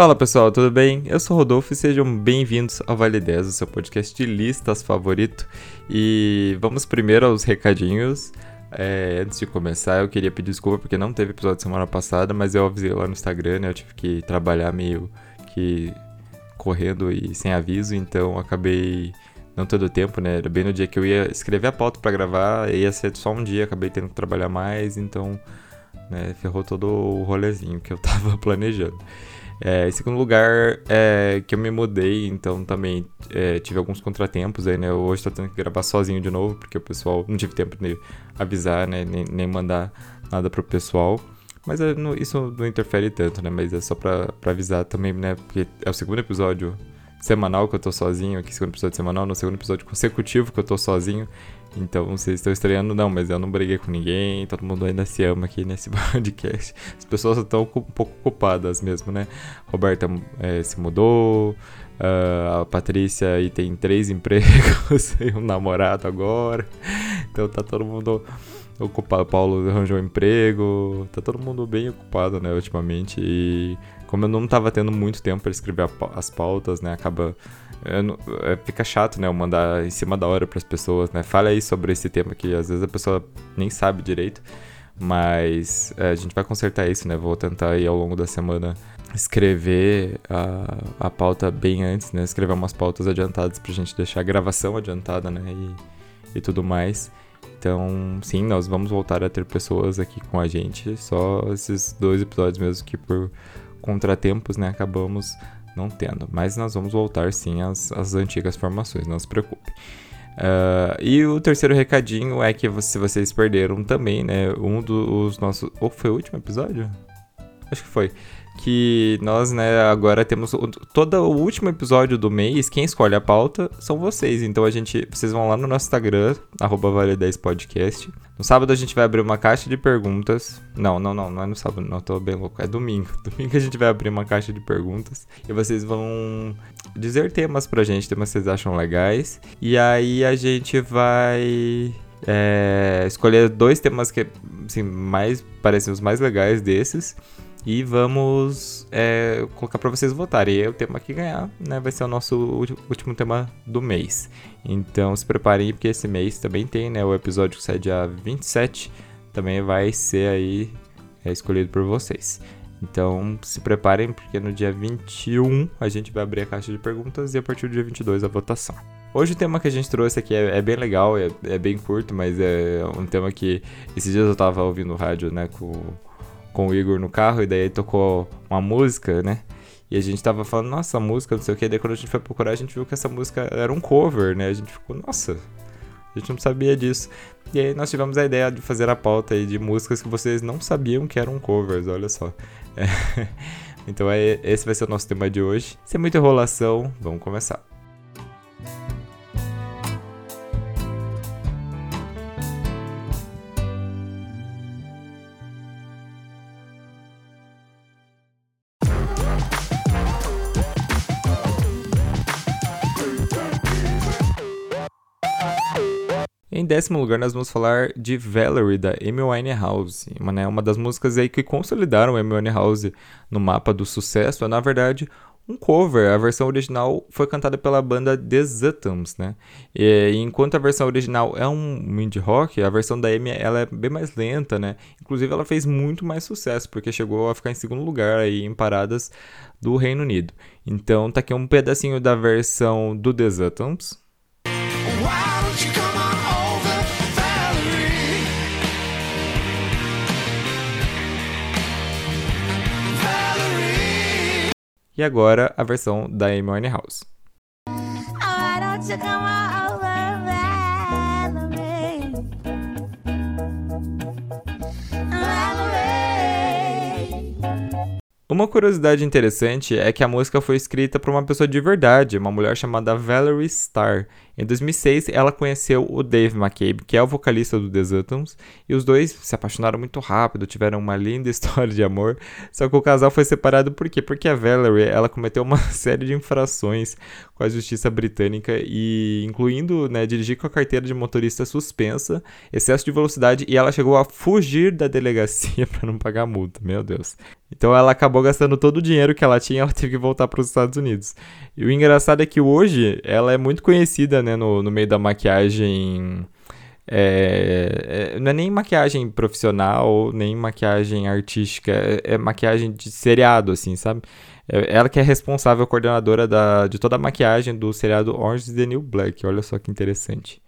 Fala pessoal, tudo bem? Eu sou Rodolfo e sejam bem-vindos ao Vale 10, o seu podcast de listas favorito. E vamos primeiro aos recadinhos. É, antes de começar, eu queria pedir desculpa porque não teve episódio semana passada, mas eu avisei lá no Instagram, né? Eu tive que trabalhar meio que correndo e sem aviso, então acabei não tendo tempo, né? Era bem no dia que eu ia escrever a pauta para gravar, ia ser só um dia, acabei tendo que trabalhar mais, então né, ferrou todo o rolezinho que eu tava planejando. É, em segundo lugar, é, que eu me mudei, então também é, tive alguns contratempos aí, né? Eu hoje tô tendo que gravar sozinho de novo, porque o pessoal não tive tempo de avisar, né? Nem, nem mandar nada pro pessoal. Mas é, isso não interfere tanto, né? Mas é só pra, pra avisar também, né? Porque é o segundo episódio semanal que eu tô sozinho, aqui segundo episódio semanal, no segundo episódio consecutivo que eu tô sozinho. Então vocês estão estranhando, não, mas eu não briguei com ninguém, todo mundo ainda se ama aqui nesse podcast. As pessoas estão um pouco ocupadas mesmo, né? Roberta é, se mudou, uh, a Patrícia aí tem três empregos e um namorado agora. Então tá todo mundo ocupado. Paulo arranjou um emprego, tá todo mundo bem ocupado, né, ultimamente. E como eu não tava tendo muito tempo para escrever as pautas, né, acaba é, fica chato, né? Eu mandar em cima da hora para as pessoas, né? Fala aí sobre esse tema que às vezes a pessoa nem sabe direito. Mas é, a gente vai consertar isso, né? Vou tentar aí ao longo da semana escrever a, a pauta bem antes, né? Escrever umas pautas adiantadas pra gente deixar a gravação adiantada, né? E, e tudo mais. Então, sim, nós vamos voltar a ter pessoas aqui com a gente. Só esses dois episódios mesmo que por contratempos, né? Acabamos não tendo. Mas nós vamos voltar sim às, às antigas formações, não se preocupe. Uh, e o terceiro recadinho é que se vocês perderam também, né? Um dos nossos. Ou foi o último episódio? Acho que foi que nós, né, agora temos o, todo o último episódio do mês, quem escolhe a pauta são vocês. Então a gente, vocês vão lá no nosso Instagram, vale10podcast. No sábado a gente vai abrir uma caixa de perguntas. Não, não, não, não é no sábado, não, tô bem louco, é domingo. Domingo a gente vai abrir uma caixa de perguntas e vocês vão dizer temas pra gente, temas que vocês acham legais. E aí a gente vai é, escolher dois temas que, assim, mais parecem os mais legais desses e vamos é, colocar para vocês votarem. E o tema que ganhar né, vai ser o nosso último tema do mês. Então se preparem, porque esse mês também tem né, o episódio que sai dia 27. Também vai ser aí é, escolhido por vocês. Então se preparem, porque no dia 21 a gente vai abrir a caixa de perguntas e a partir do dia 22 a votação. Hoje o tema que a gente trouxe aqui é, é bem legal, é, é, bem curto, mas é um tema que esses dias eu tava ouvindo rádio né, com com o Igor no carro, e daí tocou uma música, né? E a gente tava falando, nossa, música, não sei o que. Daí quando a gente foi procurar, a gente viu que essa música era um cover, né? A gente ficou, nossa, a gente não sabia disso. E aí nós tivemos a ideia de fazer a pauta aí de músicas que vocês não sabiam que eram covers, olha só. É. Então é, esse vai ser o nosso tema de hoje. Sem muita enrolação, vamos começar. Em décimo lugar, nós vamos falar de Valerie, da Amy Winehouse. Uma, né, uma das músicas aí que consolidaram Amy Winehouse no mapa do sucesso. É, na verdade, um cover. A versão original foi cantada pela banda The Zutums, né? E, enquanto a versão original é um indie rock, a versão da Amy ela é bem mais lenta, né? Inclusive ela fez muito mais sucesso, porque chegou a ficar em segundo lugar aí em paradas do Reino Unido. Então tá aqui um pedacinho da versão do The Zutums. E agora a versão da Amy Winehouse. Uma curiosidade interessante é que a música foi escrita por uma pessoa de verdade, uma mulher chamada Valerie Starr, Em 2006, ela conheceu o Dave McCabe, que é o vocalista do The Zutons, e os dois se apaixonaram muito rápido, tiveram uma linda história de amor. Só que o casal foi separado por quê? Porque a Valerie, ela cometeu uma série de infrações com a justiça britânica e incluindo, né, dirigir com a carteira de motorista suspensa, excesso de velocidade e ela chegou a fugir da delegacia para não pagar multa. Meu Deus. Então ela acabou gastando todo o dinheiro que ela tinha, ela teve que voltar para os Estados Unidos. E o engraçado é que hoje ela é muito conhecida, né, no, no meio da maquiagem. É, é, não é nem maquiagem profissional, nem maquiagem artística, é, é maquiagem de seriado, assim, sabe? É, ela que é responsável, coordenadora da, de toda a maquiagem do seriado Orange is the New Black. Olha só que interessante.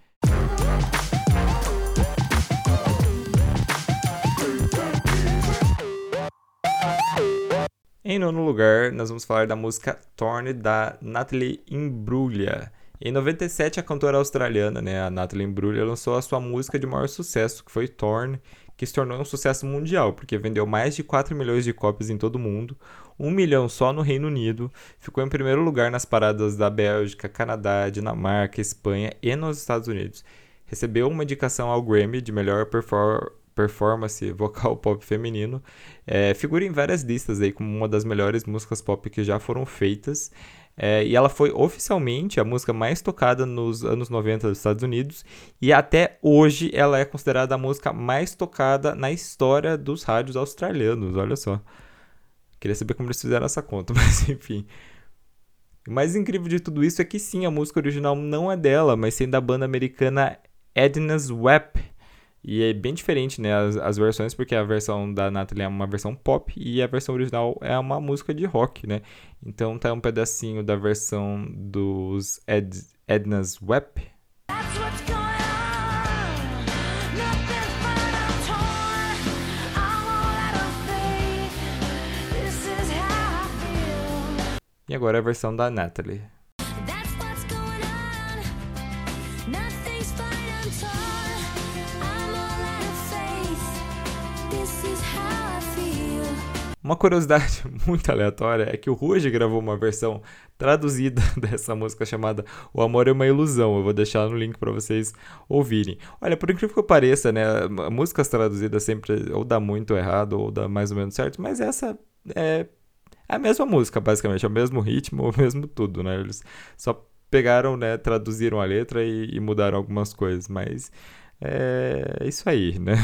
Em nono lugar, nós vamos falar da música Torn da Natalie Imbruglia. Em 97, a cantora australiana, né, a Natalie Imbruglia, lançou a sua música de maior sucesso, que foi Torn, que se tornou um sucesso mundial, porque vendeu mais de 4 milhões de cópias em todo o mundo, 1 milhão só no Reino Unido, ficou em primeiro lugar nas paradas da Bélgica, Canadá, Dinamarca, Espanha e nos Estados Unidos. Recebeu uma indicação ao Grammy de melhor performance performance vocal pop feminino, é, figura em várias listas aí como uma das melhores músicas pop que já foram feitas. É, e ela foi oficialmente a música mais tocada nos anos 90 dos Estados Unidos. E até hoje ela é considerada a música mais tocada na história dos rádios australianos. Olha só. Queria saber como eles fizeram essa conta, mas enfim. O mais incrível de tudo isso é que sim, a música original não é dela, mas sim da banda americana Edna's Web. E é bem diferente, né, as, as versões, porque a versão da Natalie é uma versão pop e a versão original é uma música de rock, né? Então tá um pedacinho da versão dos Ed, Edna's Web. E agora a versão da Natalie. Uma curiosidade muito aleatória é que o Ruge gravou uma versão traduzida dessa música chamada O Amor é uma Ilusão. Eu vou deixar no link para vocês ouvirem. Olha, por incrível que pareça, né, músicas traduzidas sempre ou dá muito errado ou dá mais ou menos certo, mas essa é a mesma música, basicamente, é o mesmo ritmo, o mesmo tudo, né? Eles só pegaram, né, traduziram a letra e, e mudaram algumas coisas, mas é isso aí, né?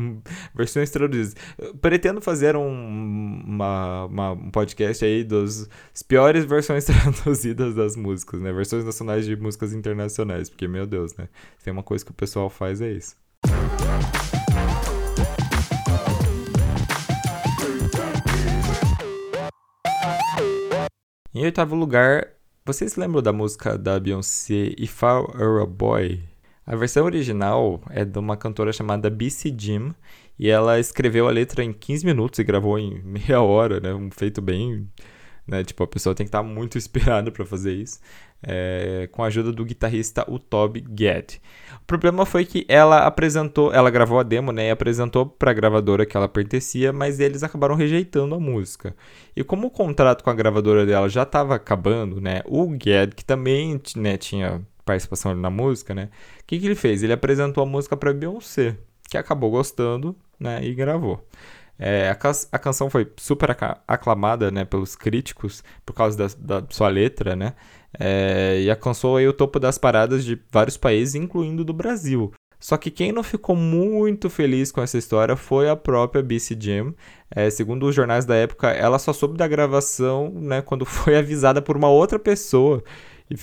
Versões traduzidas. Pretendo fazer um, uma, uma, um podcast aí das piores versões traduzidas das músicas, né? Versões nacionais de músicas internacionais, porque, meu Deus, né? Tem uma coisa que o pessoal faz, é isso. Em oitavo lugar, vocês lembram da música da Beyoncé If I Were a Boy? A versão original é de uma cantora chamada BC Jim e ela escreveu a letra em 15 minutos e gravou em meia hora, né? Um feito bem, né? Tipo, a pessoa tem que estar muito inspirada para fazer isso. É, com a ajuda do guitarrista o Toby Gad. O problema foi que ela apresentou, ela gravou a demo, né, e apresentou para a gravadora que ela pertencia, mas eles acabaram rejeitando a música. E como o contrato com a gravadora dela já estava acabando, né, o Gad, que também né, tinha participação na música, né? O que, que ele fez? Ele apresentou a música para Beyoncé, que acabou gostando, né? E gravou. É, a, a, canção foi super aclamada né, pelos críticos por causa da, da sua letra, né? É, e alcançou aí o topo das paradas de vários países, incluindo do Brasil. Só que quem não ficou muito feliz com essa história foi a própria BC Jam. É, segundo os jornais da época, ela só soube da gravação né, quando foi avisada por uma outra pessoa.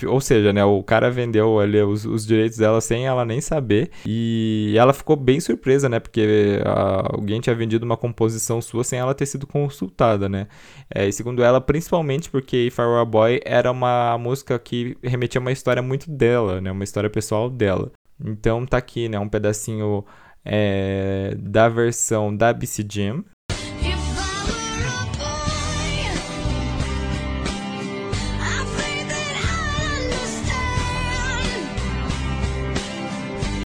Ou seja, né, o cara vendeu ali os, os, direitos dela sem ela nem saber. E ela ficou bem surpresa, né? Porque a, alguém tinha vendido uma composição sua sem ela ter sido consultada, né? É, e segundo ela, principalmente porque If I Were a Boy era uma música que remetia a uma história muito dela, né? Uma história pessoal dela. Então tá aqui, né? Um pedacinho é, da versão da BC Jam,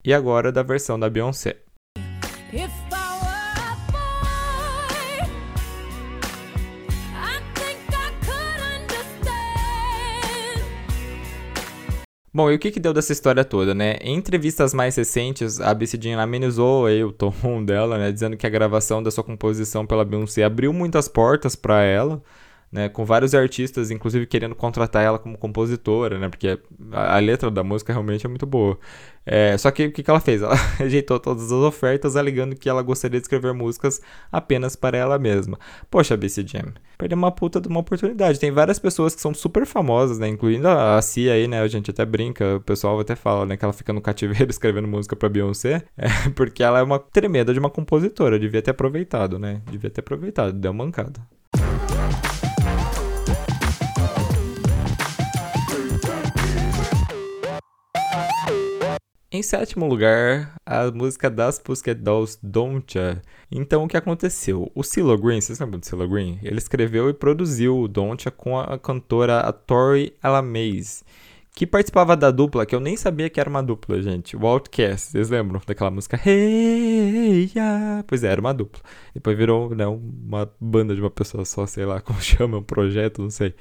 e agora da versão da Beyoncé. Bom, e o que que deu dessa história toda, né? Em entrevistas mais recentes, a BC Jean amenizou aí o tom dela, né? Dizendo que a gravação da sua composição pela Beyoncé abriu muitas portas para ela, né, com vários artistas, inclusive querendo contratar ela como compositora, né, porque a, a letra da música realmente é muito boa. É, só que o que, que ela fez? Ela rejeitou todas as ofertas, alegando que ela gostaria de escrever músicas apenas para ela mesma. Poxa, BC Jam, perdeu uma puta de uma oportunidade. Tem várias pessoas que são super famosas, né, incluindo a, a Cia aí, né, a gente até brinca, o pessoal até fala, né, que ela fica no cativeiro escrevendo música para Beyoncé, é, porque ela é uma tremenda de uma compositora, devia ter aproveitado, né, devia ter aproveitado, deu mancada. Em sétimo lugar, a música das Pussycat Dolls, Don't Ya. Então, o que aconteceu? O CeeLo Green, vocês lembram do CeeLo Green? Ele escreveu e produziu o Don't Ya com a cantora a Tori Alamaze, que participava da dupla, que eu nem sabia que era uma dupla, gente. O Outcast, vocês lembram daquela música? Hey, yeah. Pois é, era uma dupla. Depois virou né, uma banda de uma pessoa só, sei lá como chama, um projeto, não sei.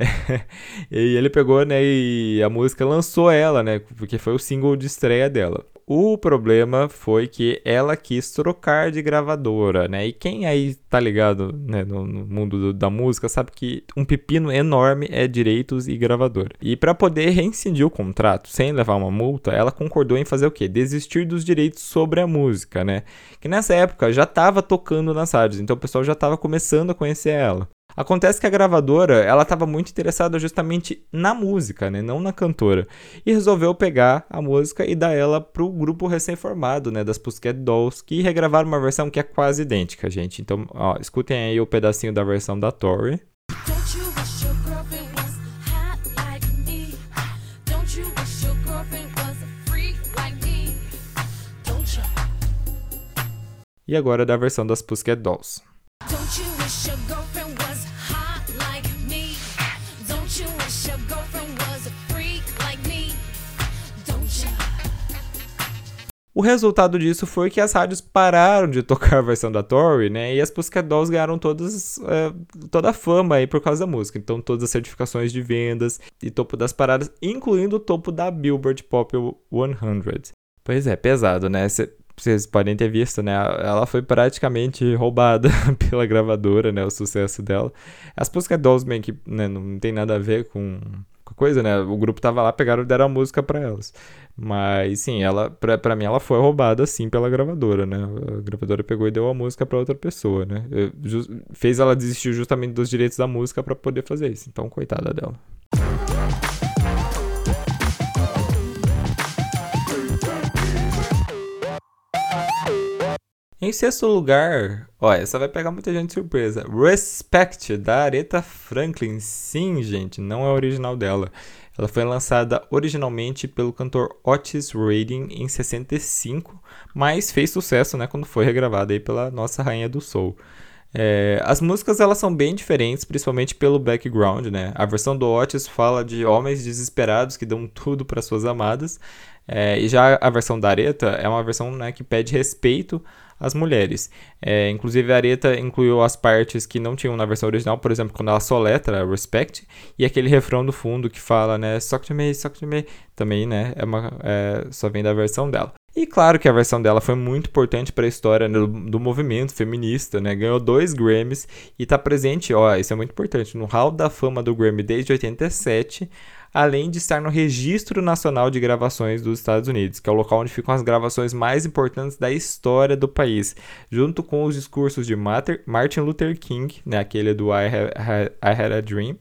e ele pegou, né, e a música lançou ela, né, porque foi o single de estreia dela. O problema foi que ela quis trocar de gravadora, né? E quem aí tá ligado né, no, no mundo do, da música sabe que um pepino enorme é direitos e gravadora. E para poder reincidir o contrato sem levar uma multa, ela concordou em fazer o quê? Desistir dos direitos sobre a música, né? Que nessa época já estava tocando nas rádios, então o pessoal já estava começando a conhecer ela. Acontece que a gravadora, ela estava muito interessada justamente na música, né, não na cantora, e resolveu pegar a música e dar ela pro grupo recém-formado, né, das Pussycat Dolls, que regravaram uma versão que é quase idêntica, gente. Então, ó, escutem aí o pedacinho da versão da Tori. E agora da versão das Pussycat Dolls. O resultado disso foi que as rádios pararam de tocar a versão da Tori, né? E as Pussycat Dolls ganharam todas, é, toda a fama aí por causa da música. Então, todas as certificações de vendas e topo das paradas, incluindo o topo da Billboard Pop 100. Pois é, pesado, né? Vocês podem ter visto, né? Ela foi praticamente roubada pela gravadora, né? O sucesso dela. As Pussycat Dolls, que né, não tem nada a ver com coisa, né? O grupo tava lá, pegaram e deram a música para elas. Mas sim, ela pra, pra mim ela foi roubada sim pela gravadora, né? A gravadora pegou e deu a música para outra pessoa, né? Just, fez ela desistir justamente dos direitos da música para poder fazer isso. Então, coitada dela. Em sexto lugar, ó, essa vai pegar muita gente de surpresa. Respect, da Aretha Franklin. Sim, gente, não é original dela. Ela foi lançada originalmente pelo cantor Otis Redding em 65, mas fez sucesso né, quando foi regravada aí pela nossa rainha do soul. É, as músicas elas são bem diferentes, principalmente pelo background, né? A versão do Otis fala de homens desesperados que dão tudo para suas amadas, é, e já a versão da Aretha é uma versão né, que pede respeito as mulheres. É, inclusive, a Areta incluiu as partes que não tinham na versão original, por exemplo, quando ela soletra Respect, e aquele refrão do fundo que fala, né, Sock to me, sock to me, também, né, é uma, é, só vem da versão dela. E claro que a versão dela foi muito importante para a história do, do, movimento feminista, né? Ganhou dois Grammys e está presente, ó, isso é muito importante, no Hall da Fama do Grammy desde 87, além de estar no Registro Nacional de Gravações dos Estados Unidos, que é o local onde ficam as gravações mais importantes da história do país, junto com os discursos de Martin Luther King, né, aquele do I, Have, I Had a Dream,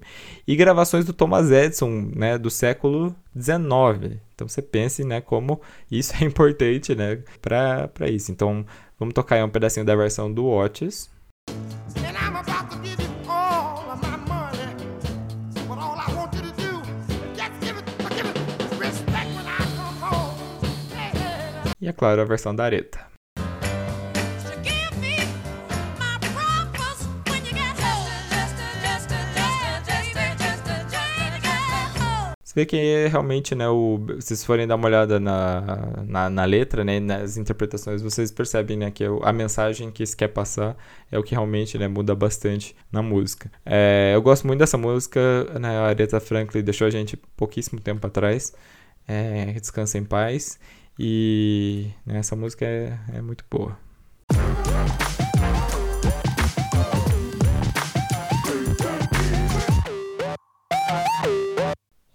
e gravações do Thomas Edison, né, do século XIX. Então você pense, né, como isso é importante, né, para isso. Então vamos tocar aí um pedacinho da versão do Otis. É claro, a versão da Areta. Você vê que é realmente, né, o, se vocês forem dar uma olhada na, na, na, letra, né, nas interpretações, vocês percebem, né, que a mensagem que se quer passar é o que realmente, né, muda bastante na música. É, eu gosto muito dessa música, né, a Aretha Franklin deixou a gente pouquíssimo tempo atrás, é, Descansa em Paz, e né, essa música é, é muito boa.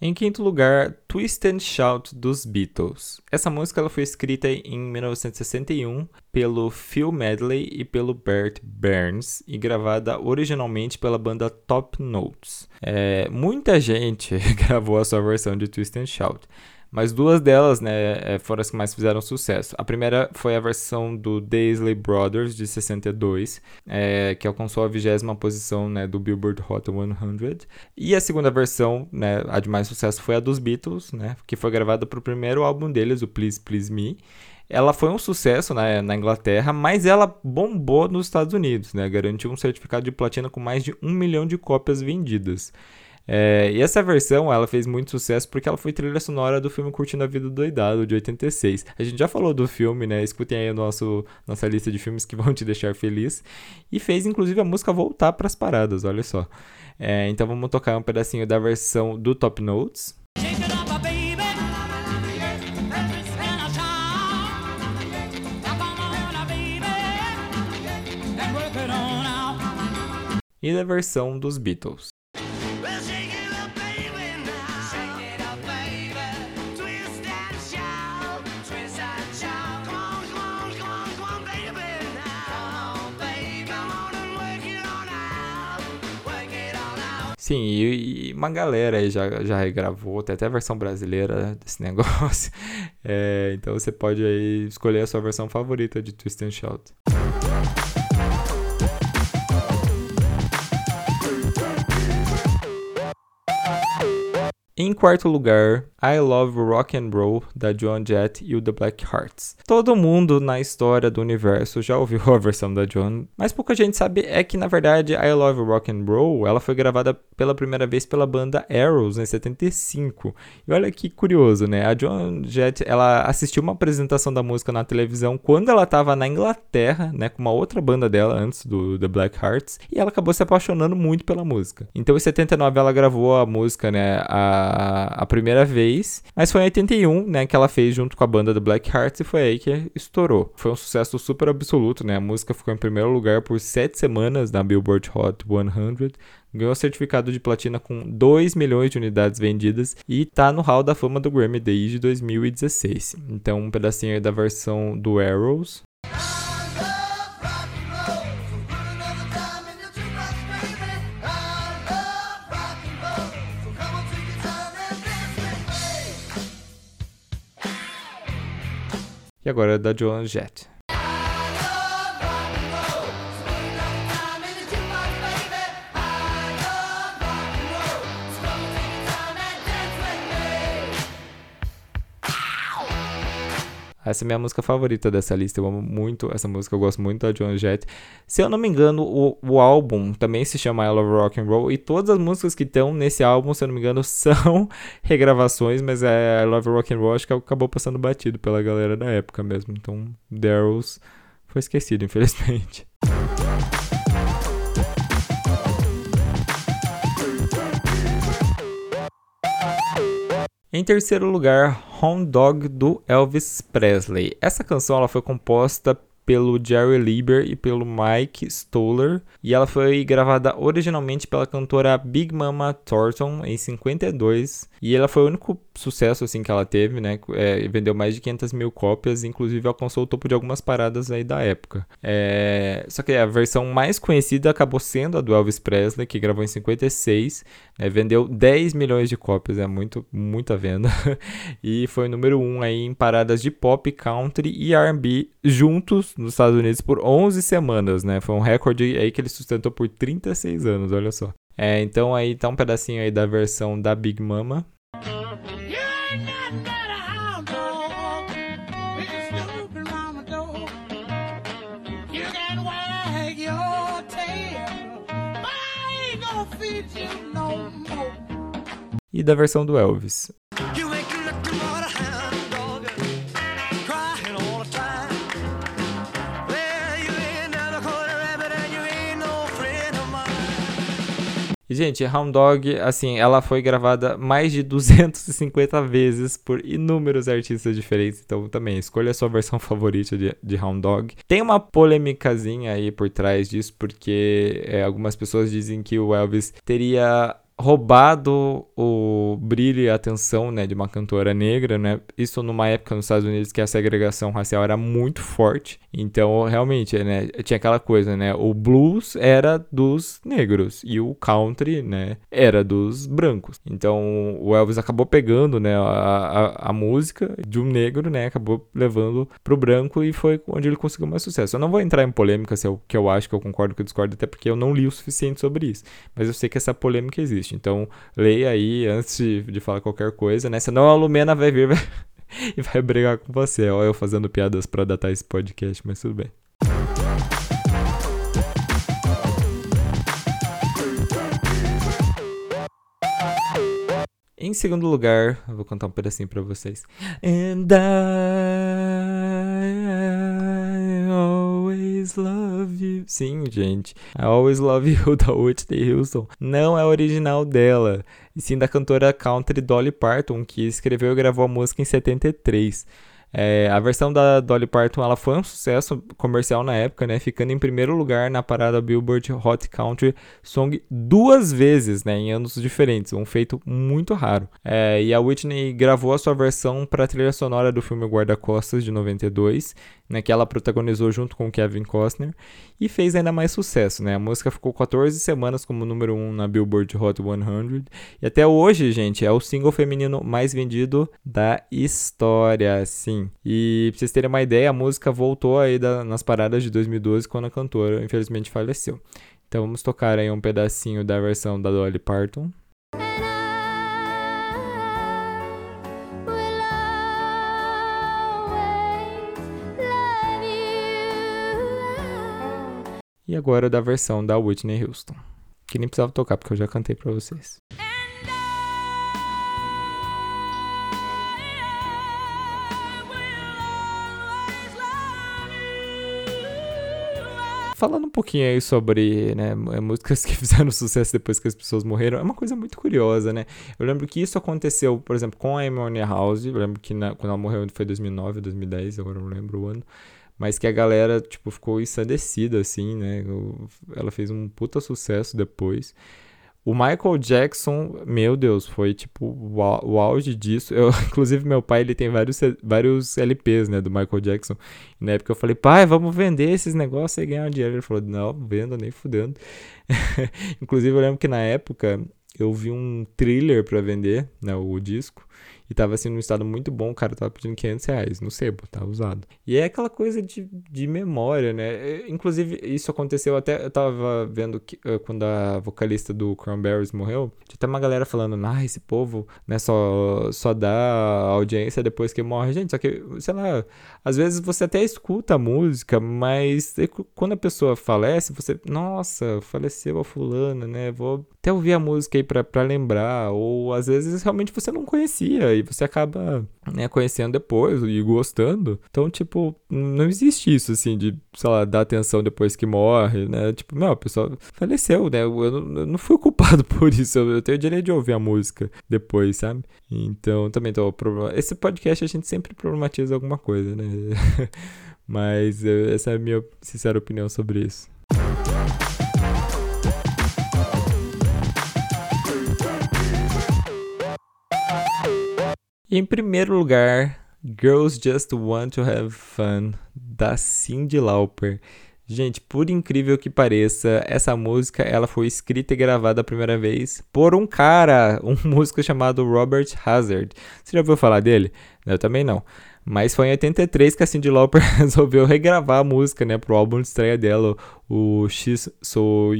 Em quinto lugar, Twist and Shout dos Beatles. Essa música ela foi escrita em 1961 pelo Phil Medley e pelo Bert Burns e gravada originalmente pela banda Top Notes. É, muita gente gravou a sua versão de Twist and Shout. Mas duas delas, né, é, foram as que mais fizeram sucesso. A primeira foi a versão do Daisley Brothers, de 62, é, que alcançou a vigésima posição, né, do Billboard Hot 100. E a segunda versão, né, a de mais sucesso, foi a dos Beatles, né, que foi gravada para o primeiro álbum deles, o Please Please Me. Ela foi um sucesso né, na Inglaterra, mas ela bombou nos Estados Unidos, né, garantiu um certificado de platina com mais de um milhão de cópias vendidas. É, e essa versão ela fez muito sucesso porque ela foi trilha sonora do filme Curtindo a Vida Doidado, de 86. A gente já falou do filme, né? Escutem aí a nosso, nossa lista de filmes que vão te deixar feliz. E fez inclusive a música voltar para as paradas, olha só. É, então vamos tocar um pedacinho da versão do Top Notes. E da versão dos Beatles. Sim, e, e, uma galera aí já, já regravou, tem até a versão brasileira desse negócio. É, então você pode aí escolher a sua versão favorita de Twist and Shout. Em quarto lugar, I Love Rock and Roll da Joan Jett e o The Black Hearts. Todo mundo na história do universo já ouviu a versão da Joan, mas pouca gente sabe é que na verdade I Love Rock and Roll ela foi gravada pela primeira vez pela banda Arrows em 75. E olha que curioso, né? A Joan Jett ela assistiu uma apresentação da música na televisão quando ela estava na Inglaterra, né, com uma outra banda dela antes do The Black Hearts, e ela acabou se apaixonando muito pela música. Então em 79 ela gravou a música, né, a a, primeira vez, mas foi em 81, né, que ela fez junto com a banda do Black Hearts e foi aí que estourou. Foi um sucesso super absoluto, né? A música ficou em primeiro lugar por sete semanas na Billboard Hot 100, ganhou certificado de platina com 2 milhões de unidades vendidas e tá no hall da fama do Grammy desde 2016. Então, um pedacinho aí da versão do Arrows. E agora é da Joan Jett. Essa é minha música favorita dessa lista. Eu amo muito essa música, eu gosto muito da Joan Jett. Se eu não me engano, o, o álbum também se chama I Love Rock and Roll e todas as músicas que estão nesse álbum, se eu não me engano, são regravações, mas é I Love Rock and Roll acho que acabou passando batido pela galera da época mesmo. Então, Daryl's foi esquecido, infelizmente. Em terceiro lugar, Home Dog do Elvis Presley. Essa canção ela foi composta pelo Jerry Lieber e pelo Mike Stoller, e ela foi gravada originalmente pela cantora Big Mama Thornton em 52, e ela foi o único sucesso assim que ela teve, né? É, vendeu mais de 500 mil cópias, inclusive alcançou o topo de algumas paradas aí da época. É, só que a versão mais conhecida acabou sendo a do Elvis Presley, que gravou em 56, né, vendeu 10 milhões de cópias, é muito, muita venda, e foi o número 1 um aí em paradas de pop, country e R&B juntos nos Estados Unidos por 11 semanas, né? Foi um recorde aí que ele sustentou por 36 anos, olha só. É, então aí tá um pedacinho aí da versão da Big Mama. e da versão do Elvis. Gente, Hound Dog, assim, ela foi gravada mais de 250 vezes por inúmeros artistas diferentes. Então, também, escolha a sua versão favorita de, de Hound Dog. Tem uma polêmicazinha aí por trás disso, porque é, algumas pessoas dizem que o Elvis teria roubado o brilho e a atenção né, de uma cantora negra, né? Isso numa época nos Estados Unidos que a segregação racial era muito forte. Então, realmente, né, tinha aquela coisa, né? O blues era dos negros e o country, né, era dos brancos. Então, o Elvis acabou pegando, né, a, a, a música de um negro, né, acabou levando pro branco e foi onde ele conseguiu mais sucesso. Eu não vou entrar em polêmica se é o que eu acho, que eu concordo, que eu discordo, até porque eu não li o suficiente sobre isso. Mas eu sei que essa polêmica existe. Então, leia aí antes de, de falar qualquer coisa, né? Senão a Lumena vai vir e vai brigar com você. Olha eu fazendo piadas para datar esse podcast, mas tudo bem. Em segundo lugar, eu vou contar um pedacinho para vocês. And I always love you. Sim, gente. I always love you da Whitney Houston. Não é original dela, e sim da cantora country Dolly Parton, que escreveu e gravou a música em 73. É, a versão da Dolly Parton ela foi um sucesso comercial na época, né? Ficando em primeiro lugar na parada Billboard Hot Country Song duas vezes, né? Em anos diferentes, um feito muito raro. É, e a Whitney gravou a sua versão para a trilha sonora do filme Guarda-Costas de 92 né, que ela protagonizou junto com Kevin Costner e fez ainda mais sucesso, né? A música ficou 14 semanas como número 1 na Billboard Hot 100 e até hoje, gente, é o single feminino mais vendido da história, sim. E pra vocês terem uma ideia, a música voltou aí da, nas paradas de 2012 quando a cantora infelizmente faleceu. Então vamos tocar aí um pedacinho da versão da Dolly Parton. E agora da versão da Whitney Houston. Que nem precisava tocar porque eu já cantei para vocês. falando um pouquinho aí sobre né, músicas que fizeram sucesso depois que as pessoas morreram, é uma coisa muito curiosa, né? Eu lembro que isso aconteceu, por exemplo, com a Amy House. Eu lembro que na, quando ela morreu foi 2009, 2010, agora não lembro o ano mas que a galera, tipo, ficou ensandecida, assim, né? Ela fez um puta sucesso depois. O Michael Jackson, meu Deus, foi tipo o, auge disso. Eu, inclusive, meu pai ele tem vários, vários LPs, né, do Michael Jackson. E na época eu falei, pai, vamos vender esses negócios e ganhar dinheiro. Ele falou, não, venda, nem fudendo. inclusive, eu lembro que na época eu vi um thriller para vender, né, o disco e tava assim num estado muito bom, o cara tava pedindo 500 reais no sebo, tá usado. E é aquela coisa de, de memória, né? É, inclusive, isso aconteceu até, eu tava vendo que, eh, quando a vocalista do Cranberries morreu, tinha até uma galera falando, ah, esse povo, né, só, só dá audiência depois que morre. Gente, só que, sei lá, às vezes você até escuta a música, mas quando a pessoa falece, você, nossa, faleceu a fulana, né? Vou até ouvir a música aí pra lembrar, ou às vezes realmente você não conhecia e você acaba né, conhecendo depois e gostando. Então, tipo, não existe isso, assim, de, sei lá, dar atenção depois que morre, né? Tipo, meu, a pessoa faleceu, né? Eu, não, eu não fui culpado por isso, eu, eu tenho o direito de ouvir a música depois, sabe? Então, também tô... Esse podcast a gente sempre problematiza alguma coisa, né? Mas essa é a minha sincera opinião sobre isso. Em primeiro lugar, Girls Just Want to Have Fun, da Cyndi Lauper. Gente, por incrível que pareça, essa música ela foi escrita e gravada a primeira vez por um cara, um músico chamado Robert Hazard. Você já ouviu falar dele? Eu também não. Mas foi em 83 que a Cyndi Lauper resolveu regravar a música, né, pro álbum de estreia dela, o X So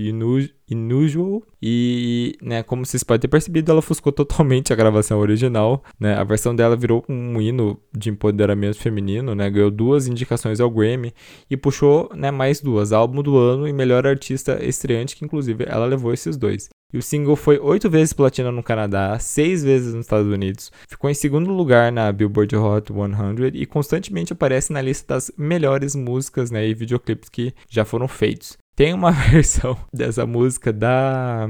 Unusual. E, né, como vocês podem ter percebido, ela ofuscou totalmente a gravação original, né? A versão dela virou um hino de empoderamento feminino, né? Ganhou duas indicações ao Grammy e puxou, né, mais duas, álbum do ano e melhor artista estreante, que inclusive ela levou esses dois. E o single foi oito vezes platina no Canadá, seis vezes nos Estados Unidos, ficou em segundo lugar na Billboard Hot 100 e constantemente aparece na lista das melhores músicas né, e videoclipes que já foram feitos. Tem uma versão dessa música da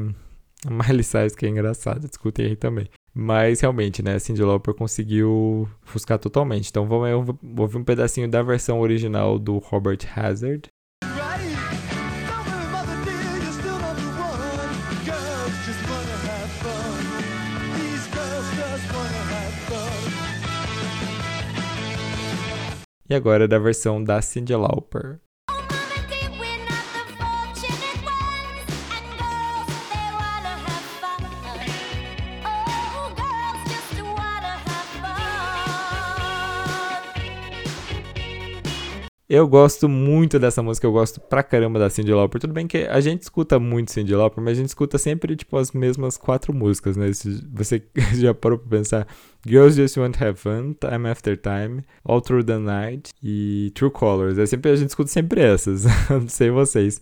Miley Cyrus que é engraçada, discutem aí também. Mas realmente, né, a Cyndi Lauper conseguiu ofuscar totalmente. Então vamos ouvir um pedacinho da versão original do Robert Hazard. E agora da versão da Cyndi Lauper. Eu gosto muito dessa música, eu gosto pra caramba da Cyndi Lauper. Tudo bem que a gente escuta muito Cyndi Lauper, mas a gente escuta sempre, tipo, as mesmas quatro músicas, né? Você já parou pra pensar? Girls Just Want to Have Fun, Time After Time, All Through the Night e True Colors. É sempre, a gente escuta sempre essas, não sei vocês.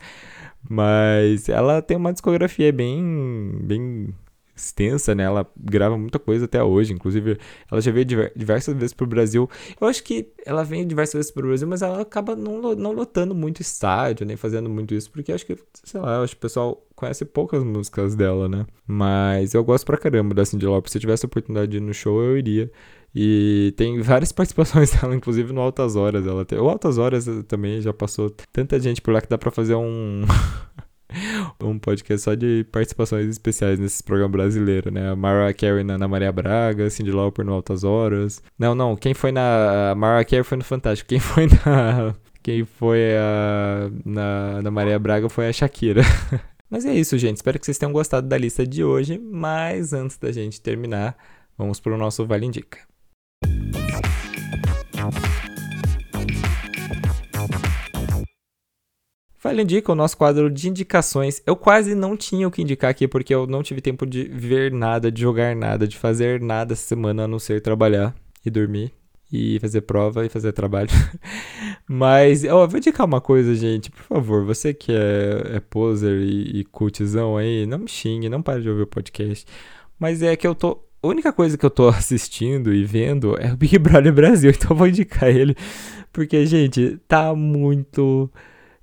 Mas ela tem uma discografia bem, bem extensa, né? Ela grava muita coisa até hoje. Inclusive, ela já veio diversas vezes pro Brasil. Eu acho que ela vem diversas vezes pro Brasil, mas ela acaba não, não lotando muito estádio, nem fazendo muito isso, porque acho que, sei lá, acho que o pessoal conhece poucas músicas dela, né? Mas eu gosto pra caramba da Cindy Lauper. Se eu tivesse a oportunidade de ir no show, eu iria. E tem várias participações dela, inclusive no Altas Horas. Ela tem... O Altas Horas também já passou tanta gente por lá que dá pra fazer um. um podcast só de participações especiais nesses programas brasileiros, né? A Mariah Carey na, na Maria Braga, Cindy Lauper no Altas Horas. Não, não, quem foi na... A Mariah Carey foi no Fantástico. Quem foi na... Quem foi a, na, na Maria Braga foi a Shakira. Mas é isso, gente. Espero que vocês tenham gostado da lista de hoje. Mas antes da gente terminar, vamos para o nosso Vale Indica. Vale Indica, o nosso quadro de indicações. Eu quase não tinha o que indicar aqui, porque eu não tive tempo de ver nada, de jogar nada, de fazer nada essa semana, a não ser trabalhar e dormir. E fazer prova e fazer trabalho. Mas, ó, vou indicar uma coisa, gente. Por favor, você que é, é poser e, e cultizão aí, não me xingue, não pare de ouvir o podcast. Mas é que eu tô a única coisa que eu tô assistindo e vendo é o Big Brother Brasil, então eu vou indicar ele. Porque, gente, tá muito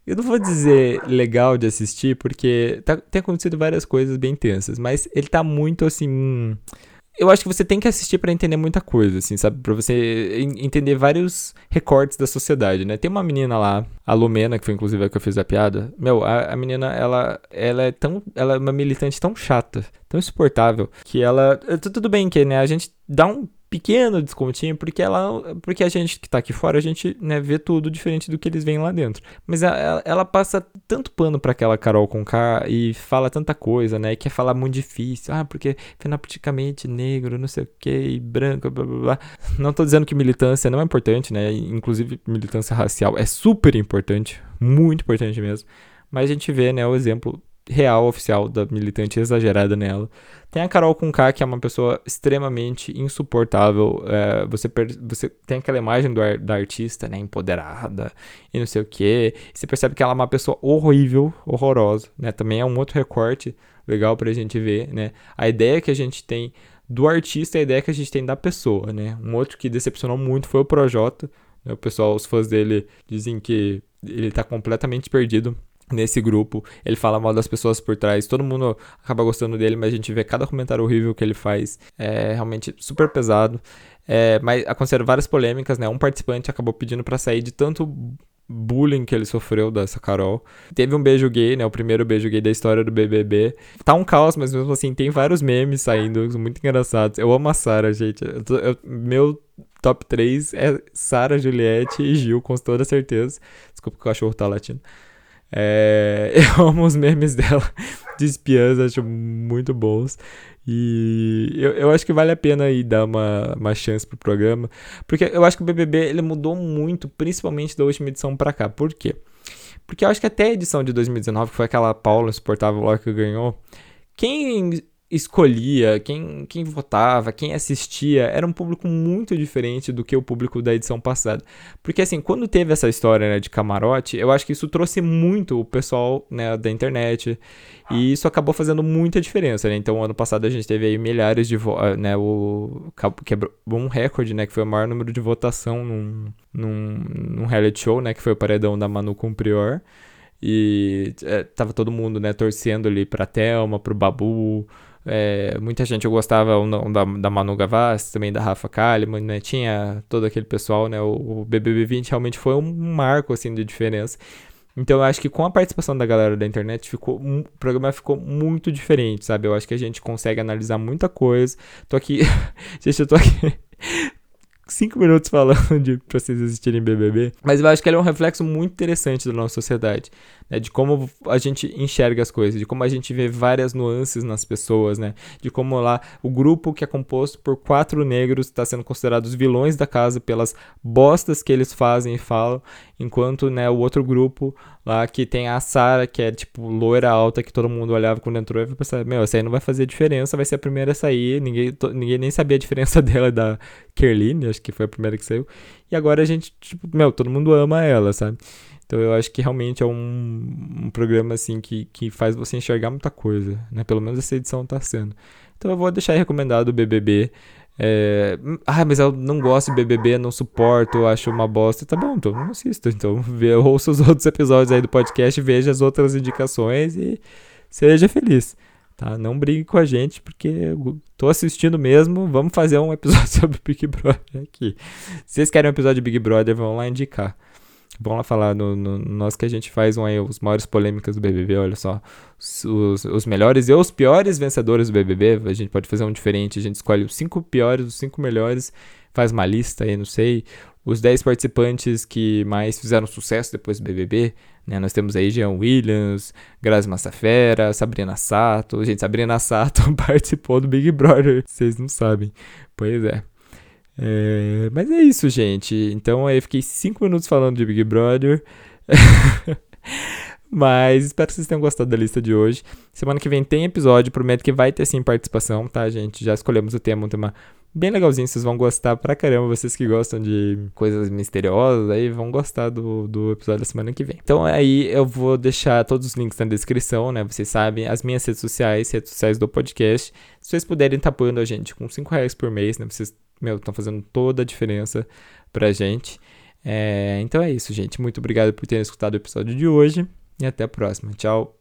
eu não vou dizer legal de assistir, porque tá, tem acontecido várias coisas bem tensas, mas ele tá muito assim. Eu acho que você tem que assistir para entender muita coisa, assim, sabe? Pra você entender vários recortes da sociedade, né? Tem uma menina lá, a Lumena, que foi inclusive a que eu fiz a piada. Meu, a, a menina, ela, ela é tão. Ela é uma militante tão chata, tão insuportável, que ela. Tudo bem que, né? A gente dá um pequeno descontinho, porque ela, porque a gente que tá aqui fora, a gente, né, vê tudo diferente do que eles veem lá dentro. Mas ela, ela passa tanto pano para aquela Carol com K e fala tanta coisa, né, e quer falar muito difícil. Ah, porque fenotipadamente negro, não sei o que, branco, blá blá blá. Não tô dizendo que militância não é importante, né, inclusive militância racial é super importante, muito importante mesmo. Mas a gente vê, né, o exemplo real, oficial, da militante exagerada nela. Tem a Carol K que é uma pessoa extremamente insuportável. É, você, você tem aquela imagem do, da artista, né, empoderada e não sei o que. Você percebe que ela é uma pessoa horrível, horrorosa, né? Também é um outro recorte legal pra gente ver, né? A ideia que a gente tem do artista e a ideia que a gente tem da pessoa, né? Um outro que decepcionou muito foi o Projota. Né? O pessoal, os fãs dele dizem que ele tá completamente perdido nesse grupo. Ele fala mal das pessoas por trás. Todo mundo acaba gostando dele, mas a gente vê cada comentário horrível que ele faz. É realmente super pesado. É, mas aconteceram várias polêmicas, né? Um participante acabou pedindo para sair de tanto bullying que ele sofreu dessa Carol. Teve um beijo gay, né? O primeiro beijo gay da história do BBB. Tá um caos, mas mesmo assim tem vários memes saindo, muito engraçados. Eu amo a Sarah, gente. Eu tô, eu, meu top 3 é Sarah, Juliette e Gil, com toda certeza. Desculpa que o cachorro tá latindo. É, eu amo os memes dela de espiãs, acho muito bons. E eu, eu acho que vale a pena aí dar uma, uma chance pro programa. Porque eu acho que o BBB ele mudou muito, principalmente da última edição pra cá. Por quê? Porque eu acho que até a edição de 2019, que foi aquela Paula insuportável lá que ganhou, quem escolhia, quem, quem votava, quem assistia, era um público muito diferente do que o público da edição passada. Porque assim, quando teve essa história né, de camarote, eu acho que isso trouxe muito o pessoal né, da internet e isso acabou fazendo muita diferença, né? Então, ano passado a gente teve aí milhares de votos, né? O quebrou um recorde, né? Que foi o maior número de votação num, num, num reality show, né? Que foi o paredão da Manu com Prior. E é, tava todo mundo, né? Torcendo ali pra Thelma, pro Babu, é, muita gente eu gostava da, da Manu Gavassi, também da Rafa Kalimann, né? Tinha todo aquele pessoal, né? O, o BBB 20 realmente foi um marco, assim, de diferença. Então eu acho que com a participação da galera da internet, ficou, o programa ficou muito diferente, sabe? Eu acho que a gente consegue analisar muita coisa. Tô aqui. gente, eu tô aqui cinco minutos falando de pra vocês assistirem BBB. Mas eu acho que ele é um reflexo muito interessante da nossa sociedade, né? De como a gente enxerga as coisas, de como a gente vê várias nuances nas pessoas, né? De como lá o grupo que é composto por quatro negros está sendo considerado os vilões da casa pelas bostas que eles fazem e falam, enquanto, né, o outro grupo lá que tem a Sara, que é tipo loira alta, que todo mundo olhava quando entrou e pensava, meu, essa aí não vai fazer diferença, vai ser a primeira a sair, ninguém, ninguém nem sabia a diferença dela da Kerline, acho que foi a primeira que saiu. E agora a gente, tipo, meu, todo mundo ama ela, sabe? Então eu acho que realmente é um, um programa assim que, que faz você enxergar muita coisa, né? Pelo menos essa edição tá sendo. Então eu vou deixar recomendado o BBB. É... Ah, mas eu não gosto de BBB, não suporto, acho uma bosta. Tá bom, então não assisto. Então ouça os outros episódios aí do podcast, veja as outras indicações e seja feliz. Tá? Não brigue com a gente, porque eu tô assistindo mesmo. Vamos fazer um episódio sobre Big Brother aqui. Se vocês querem um episódio de Big Brother, vão lá indicar. Vamos lá falar no, no, nós que a gente faz um aí, os maiores polêmicas do BBB, olha só. Os, os melhores e os piores vencedores do BBB. A gente pode fazer um diferente. A gente escolhe os cinco piores, os cinco melhores, faz uma lista aí, não sei. Os 10 participantes que mais fizeram sucesso depois do BBB. Né? Nós temos aí Jean Williams, Grazi Massafera, Sabrina Sato. Gente, Sabrina Sato participou do Big Brother, vocês não sabem. Pois é. É. Mas é isso, gente. Então aí fiquei 5 minutos falando de Big Brother. Mas espero que vocês tenham gostado da lista de hoje. Semana que vem tem episódio, prometo que vai ter sim participação, tá, gente? Já escolhemos o tema, um tema bem legalzinho, vocês vão gostar pra caramba. Vocês que gostam de coisas misteriosas aí vão gostar do, do episódio da semana que vem. Então aí eu vou deixar todos os links na descrição, né? Vocês sabem, as minhas redes sociais, redes sociais do podcast. Se vocês puderem estar tá apoiando a gente com 5 reais por mês, né? Vocês, meu, estão fazendo toda a diferença pra gente. É, então é isso, gente. Muito obrigado por terem escutado o episódio de hoje e até a próxima. Tchau.